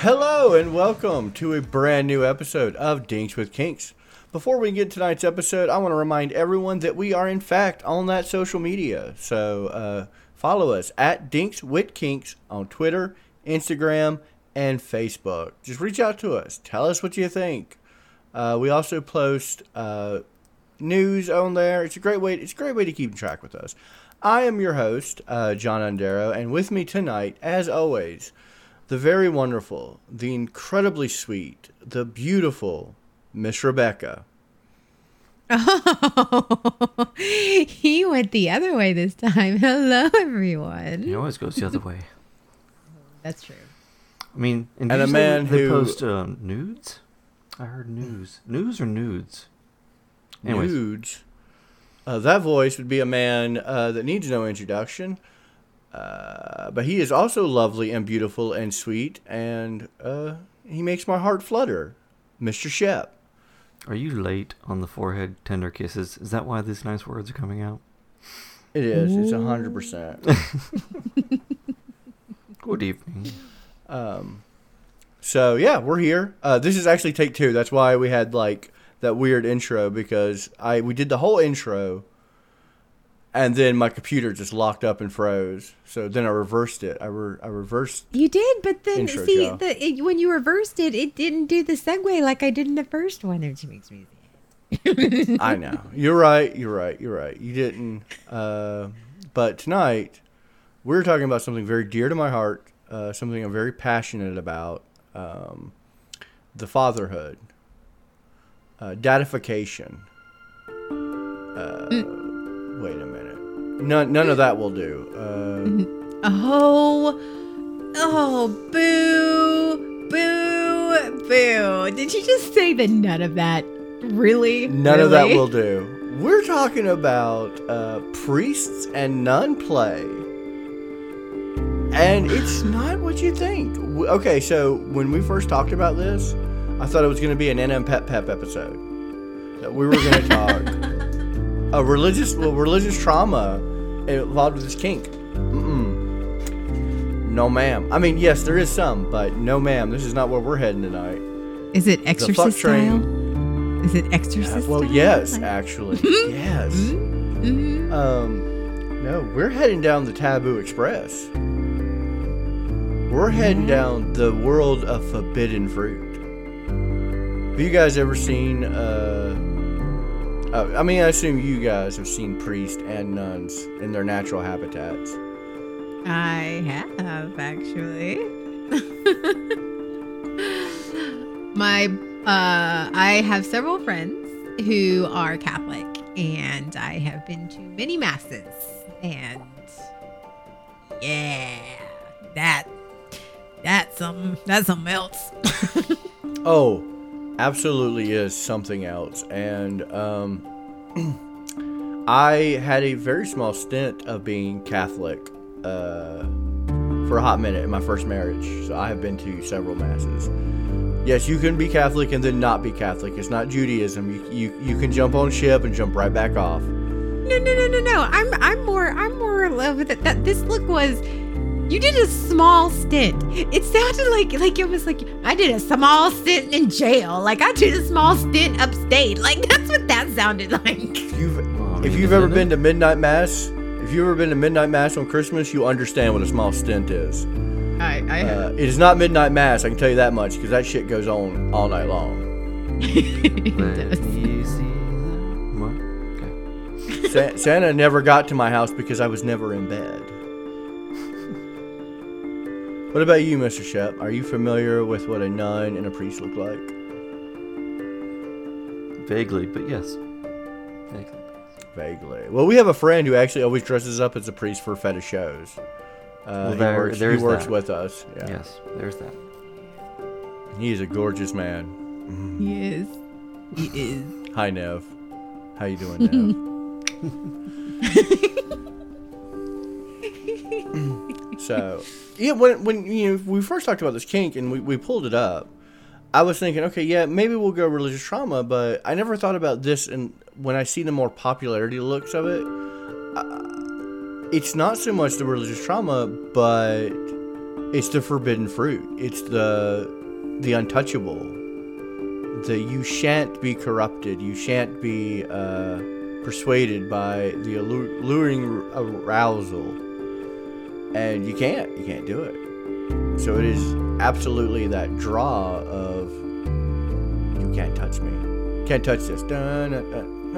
Hello and welcome to a brand new episode of Dinks with Kinks. Before we get tonight's episode, I want to remind everyone that we are in fact on that social media. So uh, follow us at Dinks with Kinks on Twitter, Instagram, and Facebook. Just reach out to us. Tell us what you think. Uh, we also post uh, news on there. It's a great way. It's a great way to keep track with us. I am your host, uh, John Undero, and with me tonight, as always, the very wonderful, the incredibly sweet, the beautiful Miss Rebecca. Oh, he went the other way this time. Hello, everyone. He always goes the other way. That's true. I mean, and, And a man they who- post um, nudes. I heard news, news or nudes. Anyways, Nudes. Uh, that voice would be a man uh, that needs no introduction. Uh, but he is also lovely and beautiful and sweet, and uh, he makes my heart flutter. Mr. Shep. are you late on the forehead tender kisses? Is that why these nice words are coming out? It is. It's a hundred percent. Good evening. Um, so yeah, we're here. Uh, this is actually take two. That's why we had like that weird intro because I we did the whole intro, and then my computer just locked up and froze. So then I reversed it. I re- I reversed. You did, but then Intro, see the it, when you reversed it, it didn't do the segue like I did in the first one, which makes me. I know you're right. You're right. You're right. You didn't. Uh, but tonight we're talking about something very dear to my heart. Uh, something I'm very passionate about. Um, the fatherhood. Uh, datification. Uh, Wait a minute. None, none of that will do. Uh, Oh, oh, boo, boo, boo! Did you just say that none of that? Really? none of that will do. We're talking about uh, priests and nun play. And it's not what you think. Okay, so when we first talked about this, I thought it was going to be an NM Pep Pep episode. That we were going to talk a religious, well, religious trauma involved with this kink. Mm-mm. No, ma'am. I mean, yes, there is some, but no, ma'am. This is not where we're heading tonight. Is it exorcist style? Is it exorcist? well, style? yes, Like- actually, yes. Mhm. Um, no, we're heading down the Taboo Express. We're heading down the world of forbidden fruit. Have you guys ever seen? Uh, uh, I mean, I assume you guys have seen priests and nuns in their natural habitats. I have actually. My uh I have several friends who are Catholic and I have been to many masses and yeah, that that's some that's something else. Oh, absolutely is something else. And um, I had a very small stint of being Catholic uh, for a hot minute in my first marriage. So I have been to several masses. Yes, you can be Catholic and then not be Catholic. It's not Judaism. You, you, you can jump on ship and jump right back off. No, no, no, no, no. I'm I'm more I'm more in love with it. That this look was you did a small stint. It sounded like like it was like I did a small stint in jail. Like I did a small stint upstate. Like that's what that sounded like. If you've, if you've ever been to midnight mass, if you've ever been to midnight mass on Christmas, you understand what a small stint is. I I Uh, it is not midnight mass. I can tell you that much because that shit goes on all night long. Let me see the- what? Okay. Sa- Santa never got to my house because I was never in bed. What about you, Mr. Shep? Are you familiar with what a nun and a priest look like? Vaguely, but yes. Vaguely. Vaguely. Well, we have a friend who actually always dresses up as a priest for fetish shows. Uh, he there- works, he works that. with us. Yeah. Yes, there's that. He is a gorgeous man. He is. He is. Hi, Nev. How you doing, Nev? so, yeah, when when you know we first talked about this kink and we, we pulled it up, I was thinking, okay, yeah, maybe we'll go religious trauma, but I never thought about this. And when I see the more popularity looks of it, it's not so much the religious trauma, but It's the forbidden fruit. It's the the untouchable. The you shan't be corrupted. You shan't be uh, persuaded by the allu- alluring arousal, and you can't. You can't do it. So it is absolutely that draw of you can't touch me. Can't touch this. Dun, dun,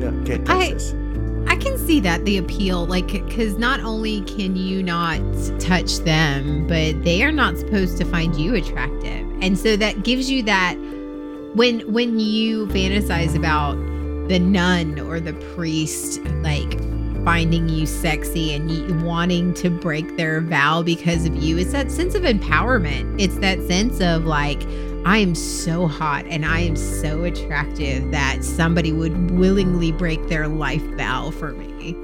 dun. Can't touch I- this. I can see that the appeal, like, because not only can you not touch them, but they are not supposed to find you attractive, and so that gives you that when when you fantasize about the nun or the priest, like finding you sexy and wanting to break their vow because of you, it's that sense of empowerment. It's that sense of like. I am so hot and I am so attractive that somebody would willingly break their life vow for me.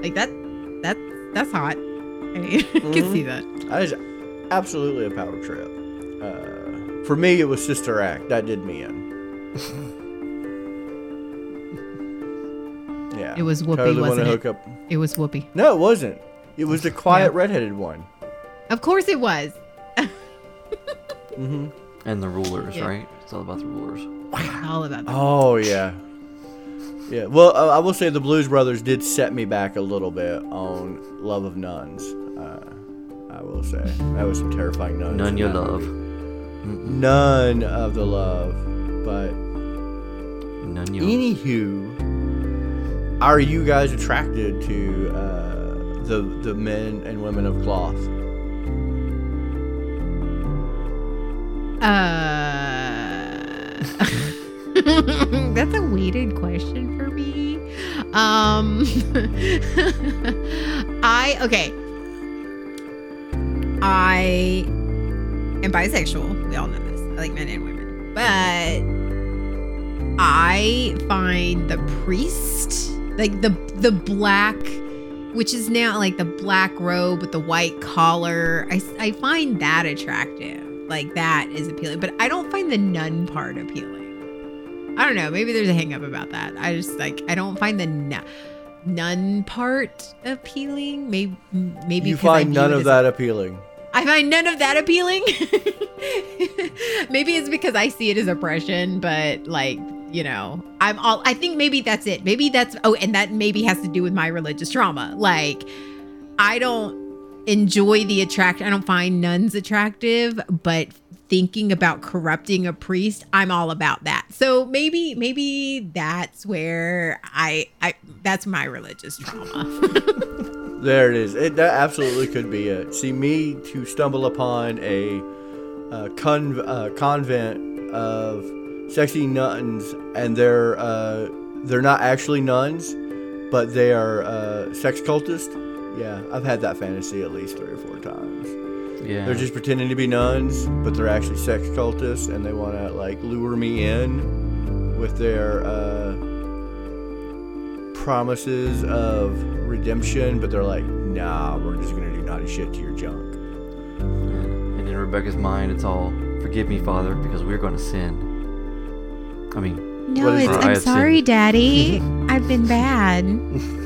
Like that that that's hot. I mean, I can see that. That is absolutely a power trip. Uh, for me, it was Sister Act. That did me in. yeah. It was Whoopi, totally wasn't it? hook up. It was Whoopi. No, it wasn't. It was the quiet Yeah. redheaded one. Of course it was. Mm-hmm. And the rulers, Yeah. right? It's all about the rulers. All about that. Oh yeah. Yeah. Well, uh, I will say the Blues Brothers did set me back a little bit on Love of Nuns. Uh, I will say that was some terrifying nuns. None in you that love. movie. None of the love, but None you. Anywho, are you guys attracted to uh, the the men and women of cloth? Uh That's a weighted question for me. Um I okay. I am bisexual. We all know this. I like men and women. But I find the priest, like the the black, which is now like the black robe with the white collar. I I find that attractive. Like that is appealing, but I don't find the nun part appealing. I don't know. Maybe there's a hang up about that. I just like I don't find the nu- nun part appealing. Maybe maybe you find none of that appealing. I find none of that appealing. maybe it's because I see it as oppression, but like, you know, I'm all I think maybe that's it. Maybe that's oh, and that maybe has to do with my religious trauma. Like, I don't enjoy the attraction. I don't find nuns attractive, but thinking about corrupting a priest, I'm all about that. So maybe maybe that's where I I that's my religious trauma. There it is. It, that absolutely could be it. See, me to stumble upon a uh, convent of sexy nuns, and they're uh, they're not actually nuns, but they are uh, sex cultists. Yeah, I've had that fantasy at least three or four times. Yeah. They're just pretending to be nuns, but they're actually sex cultists, and they want to like lure me in with their uh, promises of redemption. But they're like, "Nah, we're just gonna do naughty shit to your junk." And in Rebecca's mind, it's all, forgive me, Father, because we're going to sin. I mean, No, What is it's it? I I'm sorry, sinned. Daddy. I've been bad.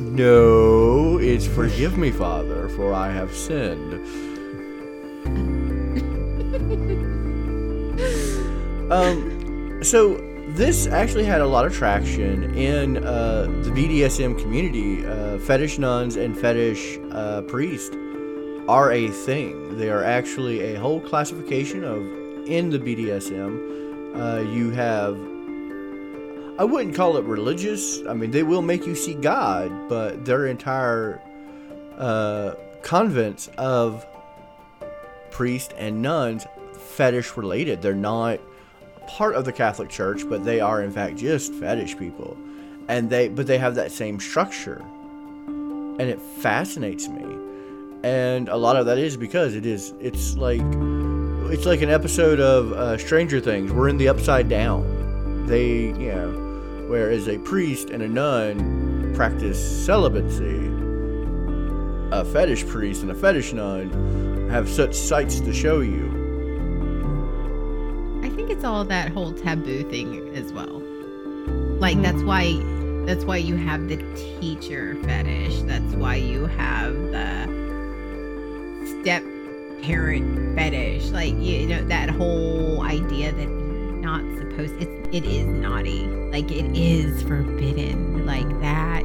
No, it's forgive me, Father, for I have sinned. um, so this actually had a lot of traction in uh, the BDSM community. Uh, fetish nuns and fetish uh, priests are a thing. They are actually a whole classification of in the BDSM. Uh, you have I wouldn't call it religious. I mean, they will make you see God, but their entire uh, convents of priests and nuns fetish related. They're not part of the Catholic Church, but they are in fact just fetish people, and they but they have that same structure, and it fascinates me. And a lot of that is because it is it's like it's like an episode of uh, Stranger Things. We're in the upside down. They you know whereas a priest and a nun practice celibacy, a fetish priest and a fetish nun have such sights to show you. I think it's all that whole taboo thing as well. Like that's why that's why you have the teacher fetish. That's why you have the parent fetish, like you know that whole idea that you're not supposed. It's it is naughty, like it is forbidden, like that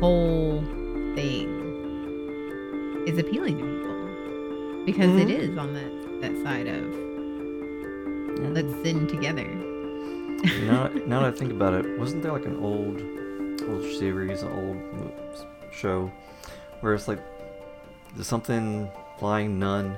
whole thing is appealing to people because it Mhm. is on that that side of Yeah. let's sin together. now, now that I think about it, wasn't there like an old, old series, an old show, where it's like there's something flying nun,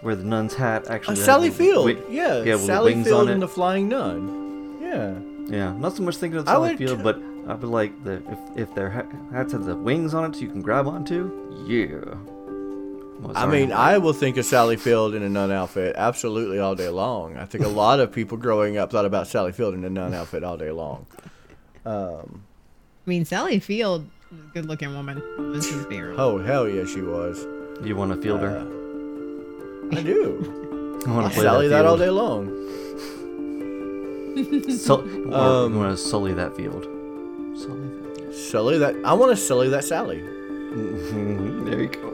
where the nun's hat Uh, actually. has Sally the Field. wi- yeah, yeah, with Sally wings Field on and the Flying Nun. Yeah. Yeah, not so much thinking of Sally Field, t- but I'd like, the if if their ha- hats have the wings on it, so you can grab onto. Yeah. Well, I mean, I will think of Sally Field in a nun outfit absolutely all day long. I think a lot of people growing up thought about Sally Field in a nun outfit all day long. Um, I mean, Sally Field, good looking woman. This is very oh hell yeah, she was. You want a fielder? Uh, I do. I want to play Sally that, that all day long. Sul- or Um, you want to sully that field. Sully that field. Sully that. I want to Sully that Sally. there you go.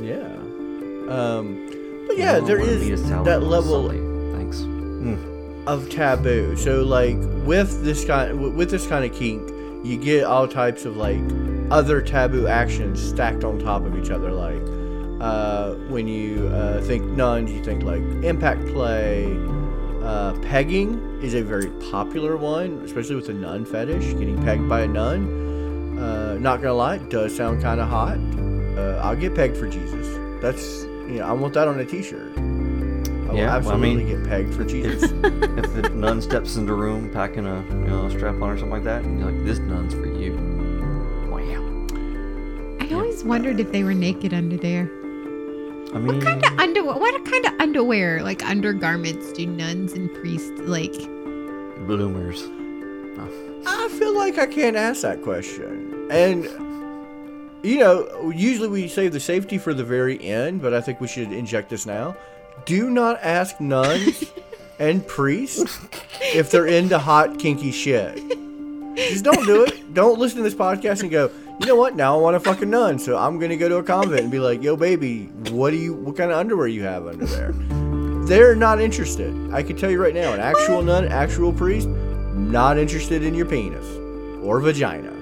Yeah. Um, but yeah, I there wanna is be a Sally that level Thanks. Mm. of taboo. So like with this kind with this kind of kink, you get all types of like other taboo actions stacked on top of each other. Like uh, when you uh, think nuns, you think like impact play. Uh, pegging is a very popular one, especially with the nun fetish. Getting pegged by a nun. Uh, not gonna lie, it does sound kind of hot. Uh, I'll get pegged for Jesus. That's you know I want that on a T-shirt. I will Yeah, well, I absolutely mean, get pegged for Jesus. if the nun steps into the room packing a you know strap on or something like that, and you're like, "This nun's for you." Wow. I always wondered if they were naked under there. I mean, What kind of underwear? What kind of underwear, like undergarments, do nuns and priests like? bloomers. I feel like I can't ask that question. And, you know, usually we save the safety for the very end, but I think we should inject this now. Do not ask nuns and priests if they're into hot, kinky shit. Just don't do it. Don't listen to this podcast and go, you know what? Now I want a fucking nun, so I'm gonna go to a convent and be like, yo, baby, what do you, what kind of underwear you have under there? They're not interested. I can tell you right now, an actual nun, actual priest, not interested in your penis or vagina.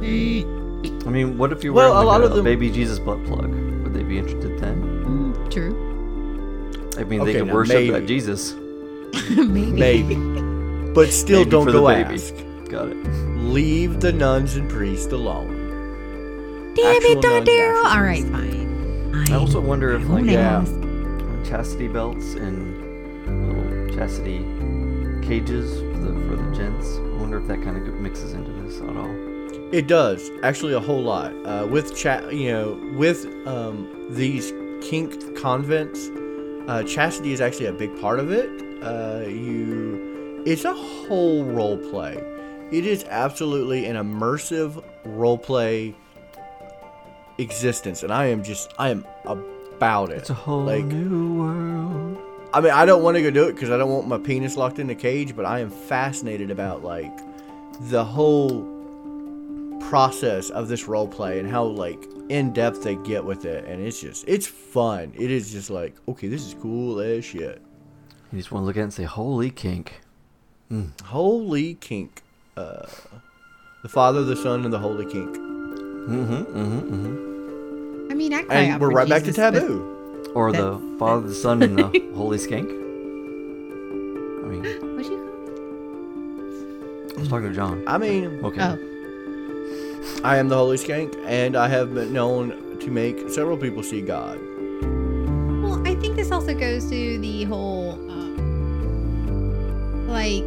I mean, what if you were Well, a like lot a, of them- baby Jesus butt plug? Would they be interested then? Mm, true. I mean, Okay, they could worship maybe. that Jesus. Maybe. Maybe. But still, Maybe don't for the go baby. ask. Got it. Leave the nuns and priests alone. Damn Actual it, Don nuns, Daryl. actual All right, fine. I also wonder if like won't yeah. ask. chastity belts and little chastity cages for the, for the gents. I wonder if that kind of mixes into this at all. It does actually a whole lot. Uh, with chat, you know, with um, these kink convents, uh, chastity is actually a big part of it. Uh, you, it's a whole role play. It is absolutely an immersive role play existence, and I am just, I am about it. It's a whole like, new world. I mean, I don't want to go do it because I don't want my penis locked in a cage, but I am fascinated about like the whole process of this role play and how like in depth they get with it, and it's just it's fun. It is just like okay, this is cool as shit. You just want to look at it and say, "Holy kink." Holy kink, uh, the Father, the Son, and the Holy kink, Mm-hmm. Mm-hmm. Mm-hmm. I mean, I cry and we're for right back to Jesus, but- taboo. Or the That's- Father, the Son, and the Holy skink. I mean, What'd you I was talking to John. I mean, Okay. Oh, I am the Holy Skank, and I have been known to make several people see God. well, I think this also goes to the whole, um, like,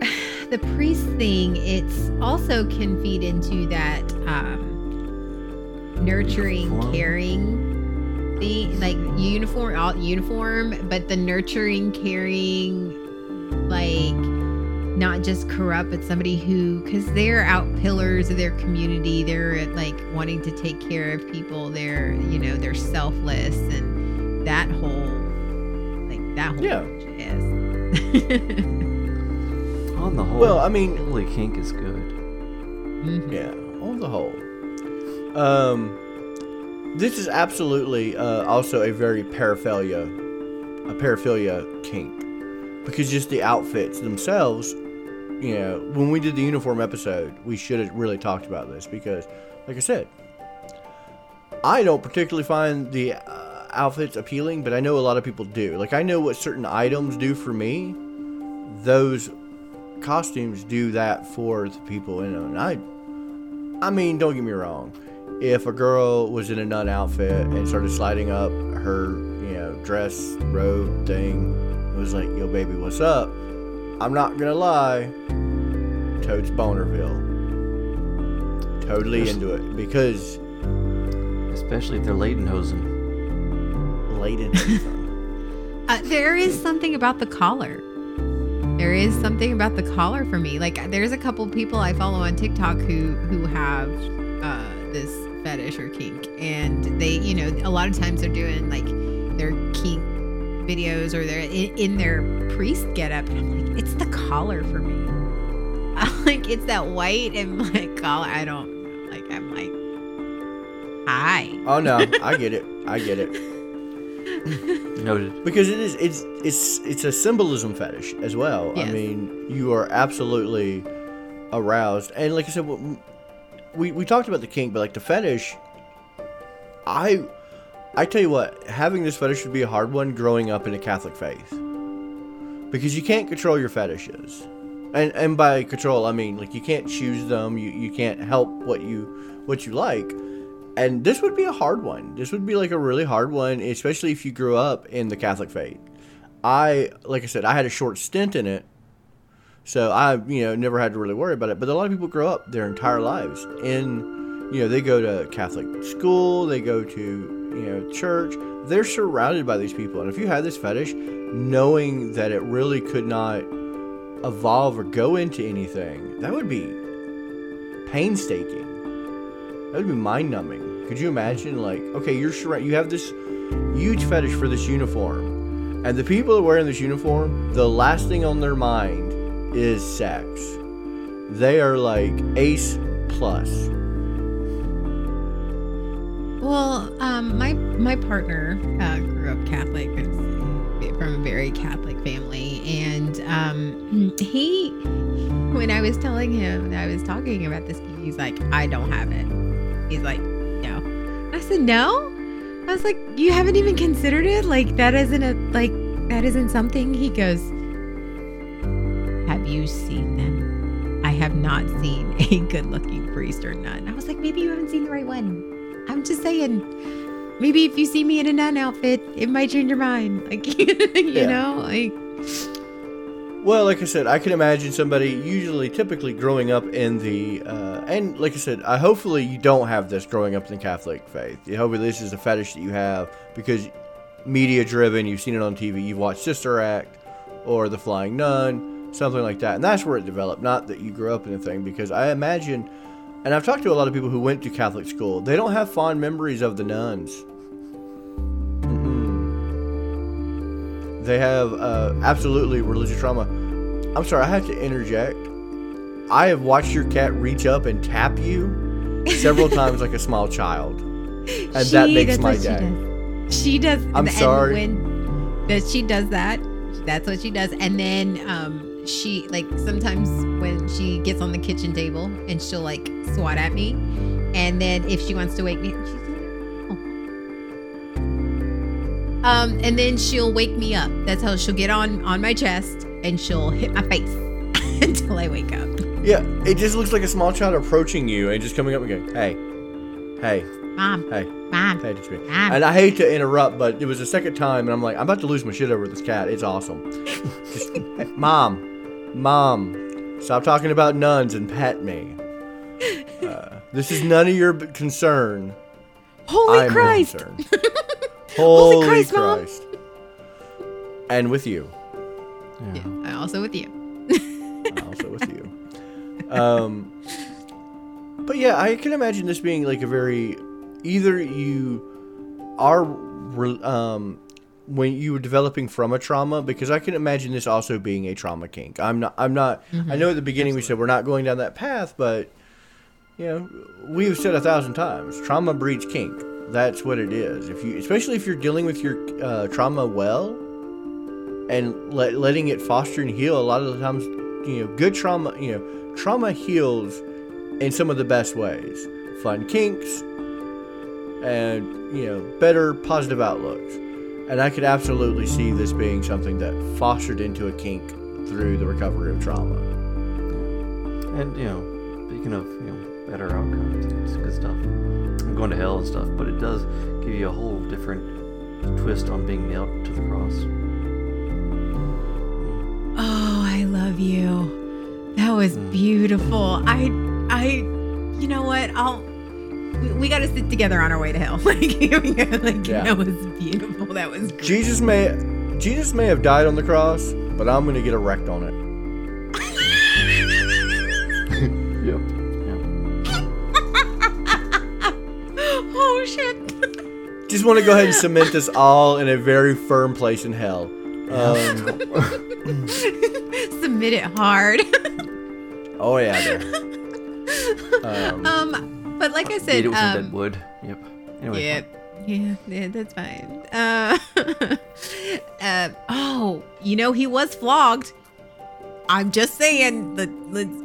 the priest thing. It's also can feed into that um, nurturing, Uniform. caring thing, like uniform, all uniform, but the nurturing, caring, like not just corrupt, but somebody who, because they're out pillars of their community. They're like wanting to take care of people. They're, you know, they're selfless and that whole, like that whole Yeah. Jazz. On the whole, Well, I mean- Holy kink is good. Yeah, on the whole. Um, this is absolutely uh, also a very paraphilia, a paraphilia kink, because just the outfits themselves. You know, when we did the uniform episode, we should have really talked about this because, like I said, I don't particularly find the uh, outfits appealing, but I know a lot of people do. Like I know what certain items do for me. Those costumes do that for the people in it. And I I mean, don't get me wrong. If a girl was in a nun outfit and started sliding up her, you know, dress, robe thing, it was like, yo, baby, what's up? I'm not gonna lie. Toad's Bonerville. Totally into it because Especially if they're Lederhosen. Layden. Uh, there is something about the collar. There is something about the collar for me. Like there's a couple people I follow on TikTok who who have uh, this fetish or kink, and they, you know, a lot of times they're doing like their kink videos or they're in, in their priest getup, and I'm like, it's the collar for me. I'm like it's that white and black collar. I don't like. I'm like, hi. oh no, I get it. I get it. Noted. because it is it's it's it's a symbolism fetish as well. I mean you are absolutely aroused. And like i said we we talked about the kink but like the fetish i i tell you what having this fetish would be a hard one growing up in a catholic faith. Because you can't control your fetishes. And and by control i mean like you can't choose them you you can't help what you what you like and this would be a hard one. This would be like a really hard one, especially if you grew up in the Catholic faith. I, like I said, I had a short stint in it, so I, you know, never had to really worry about it. But a lot of people grow up their entire lives in, you know, they go to Catholic school, they go to, you know, church. They're surrounded by these people, and if you had this fetish, knowing that it really could not evolve or go into anything, that would be painstaking. That would be mind numbing. Could you imagine, like, okay, you're sure you have this huge fetish for this uniform, and the people are wearing this uniform, the last thing on their mind is sex. They are like ace plus. Well, um, my my partner uh, grew up Catholic from a very Catholic family, and um, he, when I was telling him that I was talking about this, he's like, "I don't have it." He's like. I said, "No." I was like, "You haven't even considered it? Like that isn't a like that isn't something." He goes, "Have you seen them?" I have not seen a good-looking priest or nun. I was like, "Maybe you haven't seen the right one." I'm just saying, maybe if you see me in a nun outfit, it might change your mind. Like, you Yeah. know, like, Well, like I said, I can imagine somebody usually, typically growing up in the, uh, and like I said, I hopefully you don't have this growing up in the Catholic faith. You hopefully this is a fetish that you have because media driven. You've seen it on TV. You've watched Sister Act or The Flying Nun, something like that, and that's where it developed. Not that you grew up in the thing, because I imagine, and I've talked to a lot of people who went to Catholic school. They don't have fond memories of the nuns. They have uh, absolutely religious trauma. I'm sorry, I have to interject. I have watched your cat reach up and tap you several times like a small child. And that makes my what she day. does. She does. I'm and sorry. When that she does that, that's what she does. And then um, she like sometimes when she gets on the kitchen table and she'll like swat at me, and then if she wants to wake me, Um, and then she'll wake me up. That's how she'll get on on my chest and she'll hit my face until I wake up. Yeah, it just looks like a small child approaching you and just coming up and going, "Hey, hey, Mom, hey, mom, hey, it's me." mom. And I hate to interrupt, but it was the second time, and I'm like, I'm about to lose my shit over this cat. It's awesome. just, "Hey, mom, mom, stop talking about nuns and pet me. Uh, this is none of your concern. Holy I'm Christ! concerned. Holy Christ, Mom. And with you. Yeah. Yeah, I also with you. also with you. Um, but yeah, I can imagine this being like a very either you are um, when you were developing from a trauma because I can imagine this also being a trauma kink. I'm not. I'm not. I know at the beginning we said we're not going down that path, but you know, we've said a thousand times, trauma breeds kink. That's what it is. If you, especially if you're dealing with your uh, trauma well, and let, letting it foster and heal. A lot of the times, you know, good trauma, you know, trauma heals in some of the best ways. Fun kinks, and you know, better positive outlooks. And I could absolutely see this being something that fostered into a kink through the recovery of trauma. And you know, speaking of you know better outcomes, going to hell and stuff, but it does give you a whole different twist on being nailed to the cross. Oh, I love you. That was Mm. beautiful. I, I, you know what? I'll. We, we got to sit together on our way to hell. like, like Yeah. that was beautiful. That was great. Jesus may, Jesus may have died on the cross, but I'm gonna get erect on it. Shit. Just want to go ahead and cement this all in a very firm place in hell. Um, Submit it hard. oh yeah, there. Um, um, but like I said, it with some um, dead wood. Yep. Anyway. Yep. Yeah, yeah, that's fine. Uh, uh, oh, you know he was flogged. I'm just saying the, the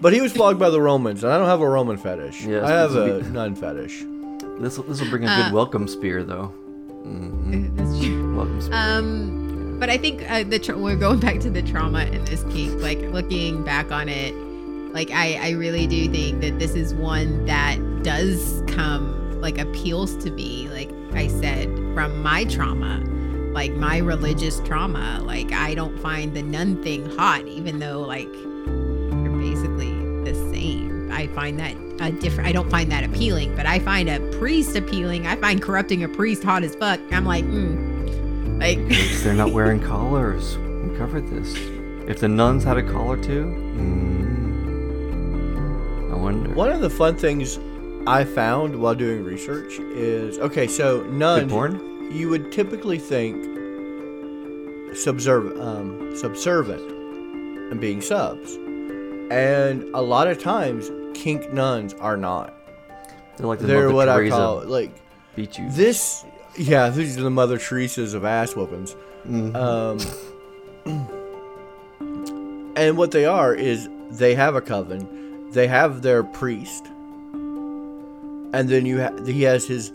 but he was flogged by the Romans, and I don't have a Roman fetish. Yes, I have a will be- nun fetish. This this will bring a good Uh, welcome spear though. hmm that's true. Welcome spear. Um, but I think uh, the tra- we're going back to the trauma in this kink. Like looking back on it, like I I really do think that this is one that does come like appeals to me. Like I said, from my trauma, like my religious trauma. Like I don't find the nun thing hot, even though like I find that a different. I don't find that appealing, but I find a priest appealing. I find corrupting a priest hot as fuck. I'm like, mm. like they're not wearing collars. We covered this. If the nuns had a collar too, mm, I wonder. One of the fun things I found while doing research is okay. So Good nuns, porn? you would typically think subservient, um, subservient, and being subs, and a lot of times kink nuns are not. They're like the They're Mother what I call like beat you. this. Yeah, these are the Mother Teresa's of ass whoopings. Mhm. Um, and what they are is they have a coven, they have their priest, and then you ha- he has his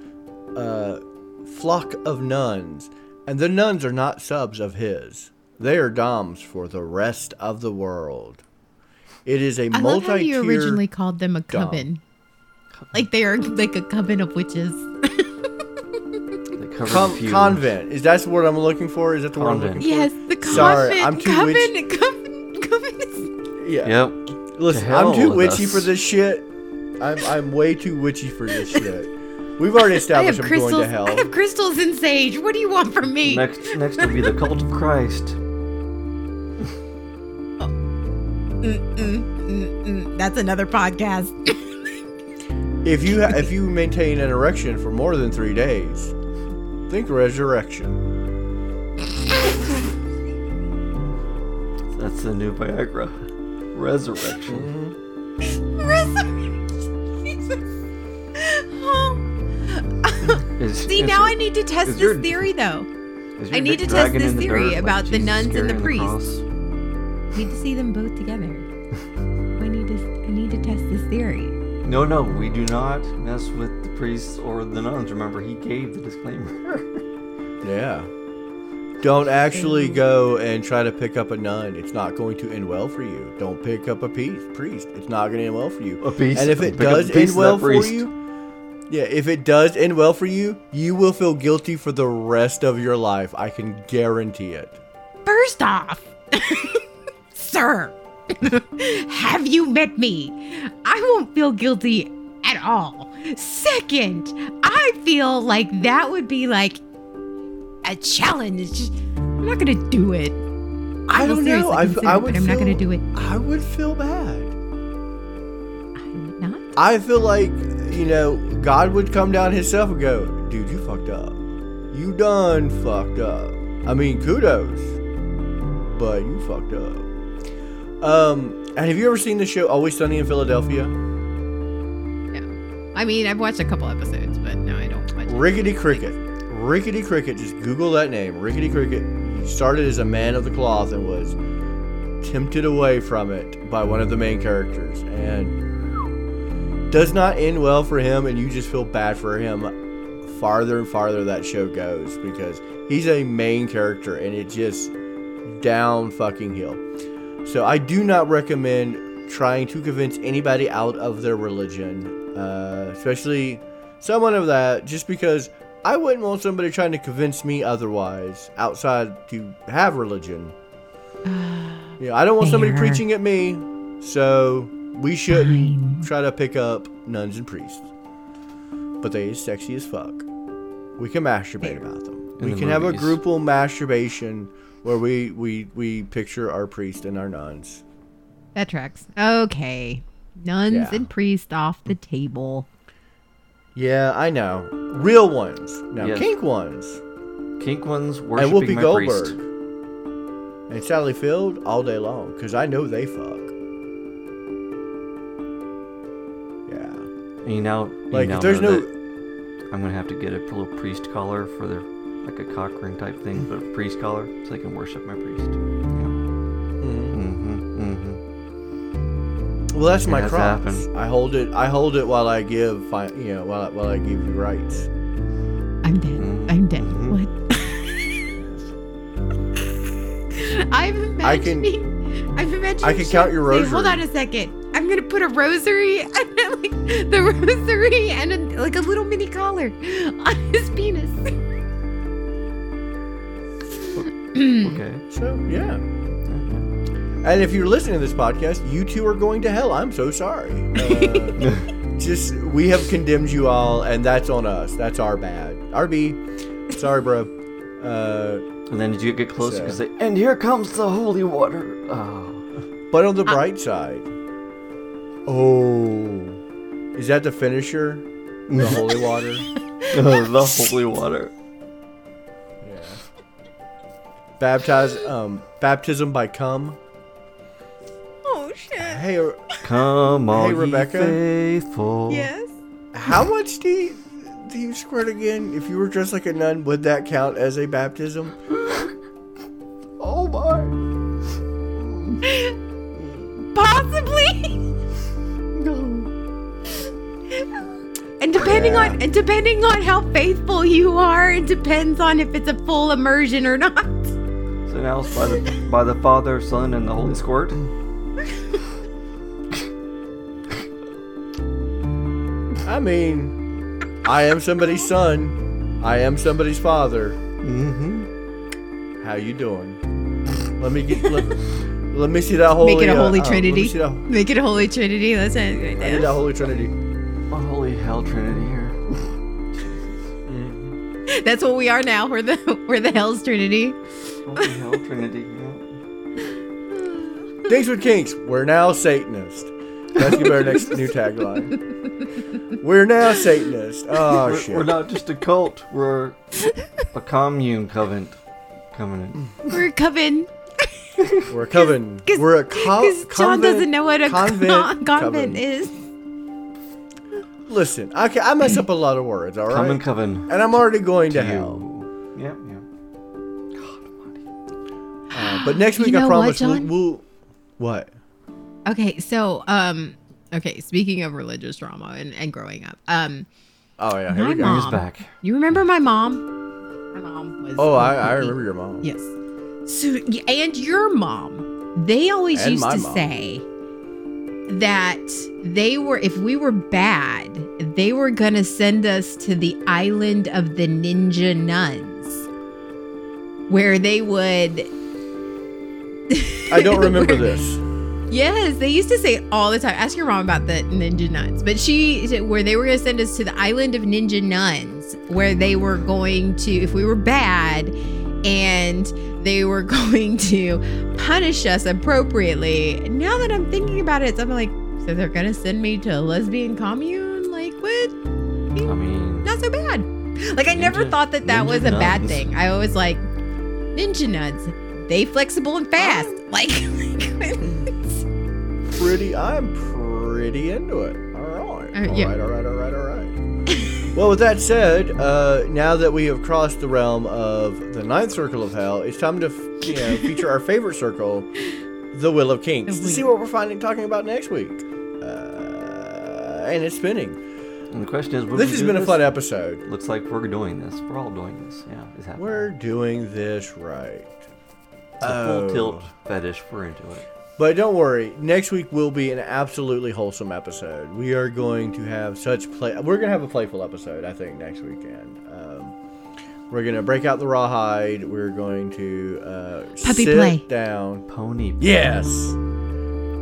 uh, flock of nuns, and the nuns are not subs of his; they are doms for the rest of the world. It is a I love multi-tier. how you originally called them a dom. coven. Like they are like a coven of witches. they Con- convent. Is that what I'm looking for? Is that the word I'm Convent. looking yes, the convent. Sorry, I'm too coven, coven, coven is- Yeah. Yep. Listen, hell I'm too witchy us. for this shit. I'm I'm way too witchy for this shit. We've already I established have I'm going to hell. I have crystals and sage. What do you want from me? Next, next will be the cult of Christ. Mm, mm, mm, mm. That's another podcast. If you ha- if you maintain an erection for more than three days, think resurrection. That's the new Viagra. Resurrection. Oh. Is, See, is now your- I need to test this your- theory, though. I need to test this in the theory dirt like about the Jesus nuns and the carrying priests. Cross? need to see them both together. I need to. I need to test this theory. No, no, we do not mess with the priests or the nuns. Remember, he gave the disclaimer. Yeah. Don't actually go and try to pick up a nun. It's not going to end well for you. Don't pick up a piece, priest. It's not going to end well for you. A piece- And if it pick does end well for priest. you, yeah, if it does end well for you, you will feel guilty for the rest of your life. I can guarantee it. First off, sir, have you met me? I won't feel guilty at all. Second, I feel like that would be like a challenge. Just, I'm not gonna do it. I will don't know. I, I it, would but I'm not gonna do it. I would feel bad. I would not. I feel like, you know, God would come down himself and go, dude, you fucked up. You done fucked up. I mean, kudos. But you fucked up. Um, and have you ever seen the show Always Sunny in Philadelphia? No. I mean, I've watched a couple episodes, but no, I don't watch it. Rickety Cricket. Rickety Cricket. Just Google that name. Rickety Cricket. He started as a man of the cloth and was tempted away from it by one of the main characters, and does not end well for him. And you just feel bad for him. Farther and farther that show goes because he's a main character, and it just down fucking hill. So I do not recommend trying to convince anybody out of their religion, uh, especially someone of that, just because I wouldn't want somebody trying to convince me otherwise outside to have religion. You know, I don't want somebody preaching at me, so we shouldn't Fine. try to pick up nuns and priests. But they is sexy as fuck. We can masturbate about them. In we the can have a movies. groupal masturbation where we, we, we picture our priest and our nuns. That tracks. Okay. Nuns Yeah. and priests off the table. Yeah, I know. Real ones. Now, Yes. kink ones. Kink ones And worshiping Whoopi my Goldberg. priest. And Sally Field all day long, because I know they fuck. Yeah. And you know, you Like, now if there's know no. that I'm gonna have to get a little priest collar for their like a cock ring type thing, but a priest collar so they can worship my priest. Mhm. Mm-hmm. Mm-hmm. Well, that's It my cross. happened. I hold it. I hold it while I give. You know, while while I give you rites. I'm dead. Mhm. I'm dead. Mhm. What? I'm I can- I'm imagining. I can count your Wait, hold on a second. I'm gonna put a rosary, and like the rosary, and a, like a little mini collar on his penis. Okay. So yeah. And if you're listening to this podcast, you two are going to hell. I'm so sorry. Uh, just we have condemned you all, and that's on us. That's our bad. RB. Sorry, bro. Uh, And then did you get closer? So- Because and here comes the holy water. Oh. but on the bright side. Oh, is that the finisher? The holy water. the holy water. Baptize. Um, baptism by cum. Oh shit. Hey, Come all ye Rebecca? faithful. Yes. how much do you, do you squirt again? If you were dressed like a nun, would that count as a baptism? Oh my. Possibly. And depending Yeah. on and depending on how faithful you are, it depends on if it's a full immersion or not. So now it's by the by the Father, Son, and the Holy Squirt. I mean, I am somebody's son. I am somebody's father. Mm-hmm. How you doing? Let me get. Let, let me see that holy. Make it a uh, holy uh, trinity. see that- Make it a holy trinity. That's it right I need that holy trinity. A holy hell trinity here. That's what we are now. We're the we're the Hell's Trinity. Holy hell trinity. Yeah. Things with kinks. We're now Satanist. That's gonna be our next new tagline. We're now Satanist. Oh we're, shit. we're not just a cult. We're a commune covenant. Covenant. We're coven. We're a coven. 'cause- We're a co- John convent- doesn't know what a convent con- convent coven. is. Listen, I, I mess up a lot of words, all right? Common coven. and I'm already going to to hell. you. Yeah, but next You week, I know what, promise we'll, we'll. What? Okay, so um, okay. Speaking of religious drama and, and growing up, um, Oh yeah, here we My go. mom. Bring back. you remember my mom? My mom was. Oh, I, I remember your mom. Yes. So and your mom, they always And used to mom. say that they were if we were bad, they were gonna send us to the island of the ninja nuns, where they would. I don't remember this. Yes, they used to say it all the time. Ask your mom about the ninja nuns. But she, where they were going to send us to the island of ninja nuns, where they were going to, if we were bad, and they were going to punish us appropriately. Now that I'm thinking about it, I'm like, so they're going to send me to a lesbian commune? Like, what? I mean, Not so bad. Like, I never thought that that ninja was a bad thing. I always like, ninja nuns, they flexible and fast. Like, like pretty. I'm pretty into it. All right. Uh, all yeah. right. All right. All right. All right. well, with that said, uh, now that we have crossed the realm of the ninth circle of hell, it's time to f- you know feature our favorite circle, the Will of Kinks, The to see what we're finding talking about next week. Uh, and it's spinning. And the question is, This has do been a this? fun episode. Looks like we're doing this. We're all doing this. Yeah, it's happening. We're doing this right. It's a Oh. full tilt fetish. We're into it. But don't worry, next week will be an absolutely wholesome episode. We are going to have such play. We're going to have a playful episode, I think, next weekend. Um, we're going to break out the rawhide. We're going to uh, Puppy sit play. down. Pony. Play. Yes.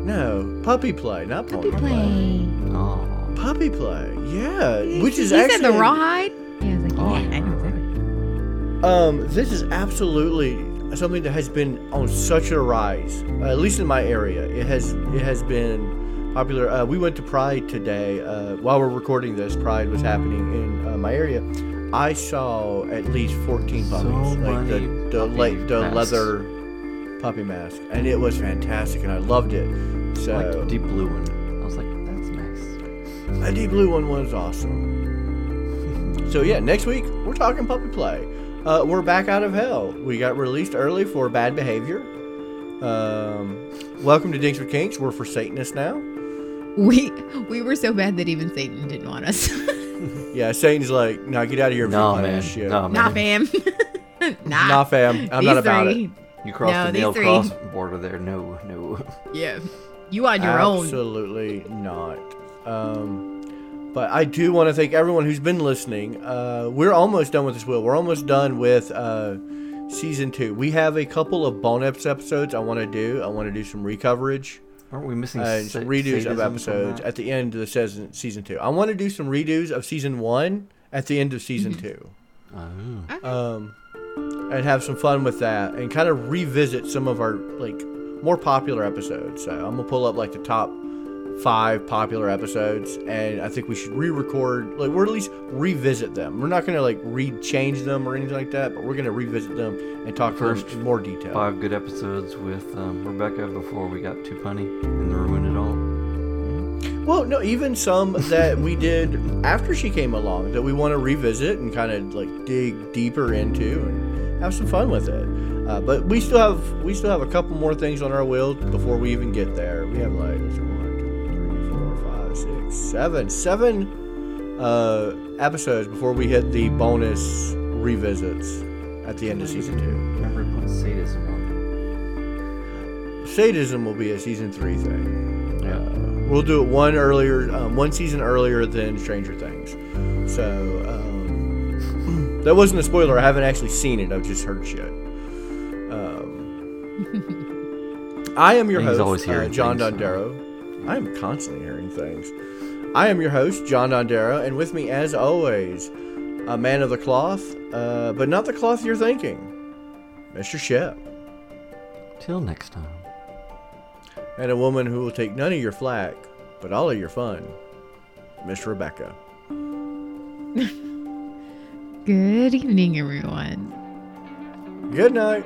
No, puppy play, not pony Puppy play. Oh. Puppy play, yeah. Which he is he actually said the rawhide. Yeah, I was like, Oh, yeah, yeah. I know exactly. Um, this is absolutely something that has been on such a rise. At least in my area, it has it has been popular. Uh, we went to Pride today. Uh, while we're recording this, Pride was happening in uh, my area. I saw at least 14 So puppies, like the the, the leather puppy mask, and it was fantastic, and I loved it. So I like the deep blue one. I was like, that's nice. a deep blue one was awesome. so yeah, next week we're talking puppy play. Uh, we're back out of hell. We got released early for bad behavior. Um, welcome to Dinks with Kinks. We're for Satanists now. We we were so bad that even Satan didn't want us. Yeah, Satan's like, nah, get out of here. with No your man. shit. No man. nah, fam. nah. Nah, fam. I'm These not about three. it. You crossed No, the nail three. cross border there. No, no. Yeah. You on your own. Absolutely not. Um, but I do want to thank everyone who's been listening. Uh, we're almost done with this wheel. We're almost done with uh, season two. We have a couple of bonus episodes I want to do. I want to do some recoverage, Aren't we missing uh, sa- some redos of episodes at the end of the season, season two. I want to do some redos of season one at the end of season two. Oh. um, and have some fun with that and kind of revisit some of our like more popular episodes. So I'm gonna pull up like the top five popular episodes, and I think we should re-record, like, or at least revisit them. We're not gonna like re-change them or anything like that, but we're gonna revisit them and talk First in more detail. Five good episodes with um, Rebecca before we got too punny and ruined it all. Well, no, even some that we did after she came along that we want to revisit and kind of like dig deeper into and have some fun with it. Uh, but we still have we still have a couple more things on our wheel before we even get there. We have like five, six, seven, seven uh, episodes before we hit the bonus revisits at the end of season two. Remember put sadism on Sadism will be a season three thing. Yeah. We'll do it one earlier, um, one season earlier than Stranger Things. So um, that wasn't a spoiler. I haven't actually seen it. I've just heard shit. Um, I am your He's host, uh, John things, so- Dondero. I am constantly hearing things. I am your host, John Dondero, and with me, as always, a man of the cloth, uh, but not the cloth you're thinking, Mr. Shep, Till next time. and a woman who will take none of your flack, but all of your fun, Miss Rebecca. Good evening, everyone. Good night.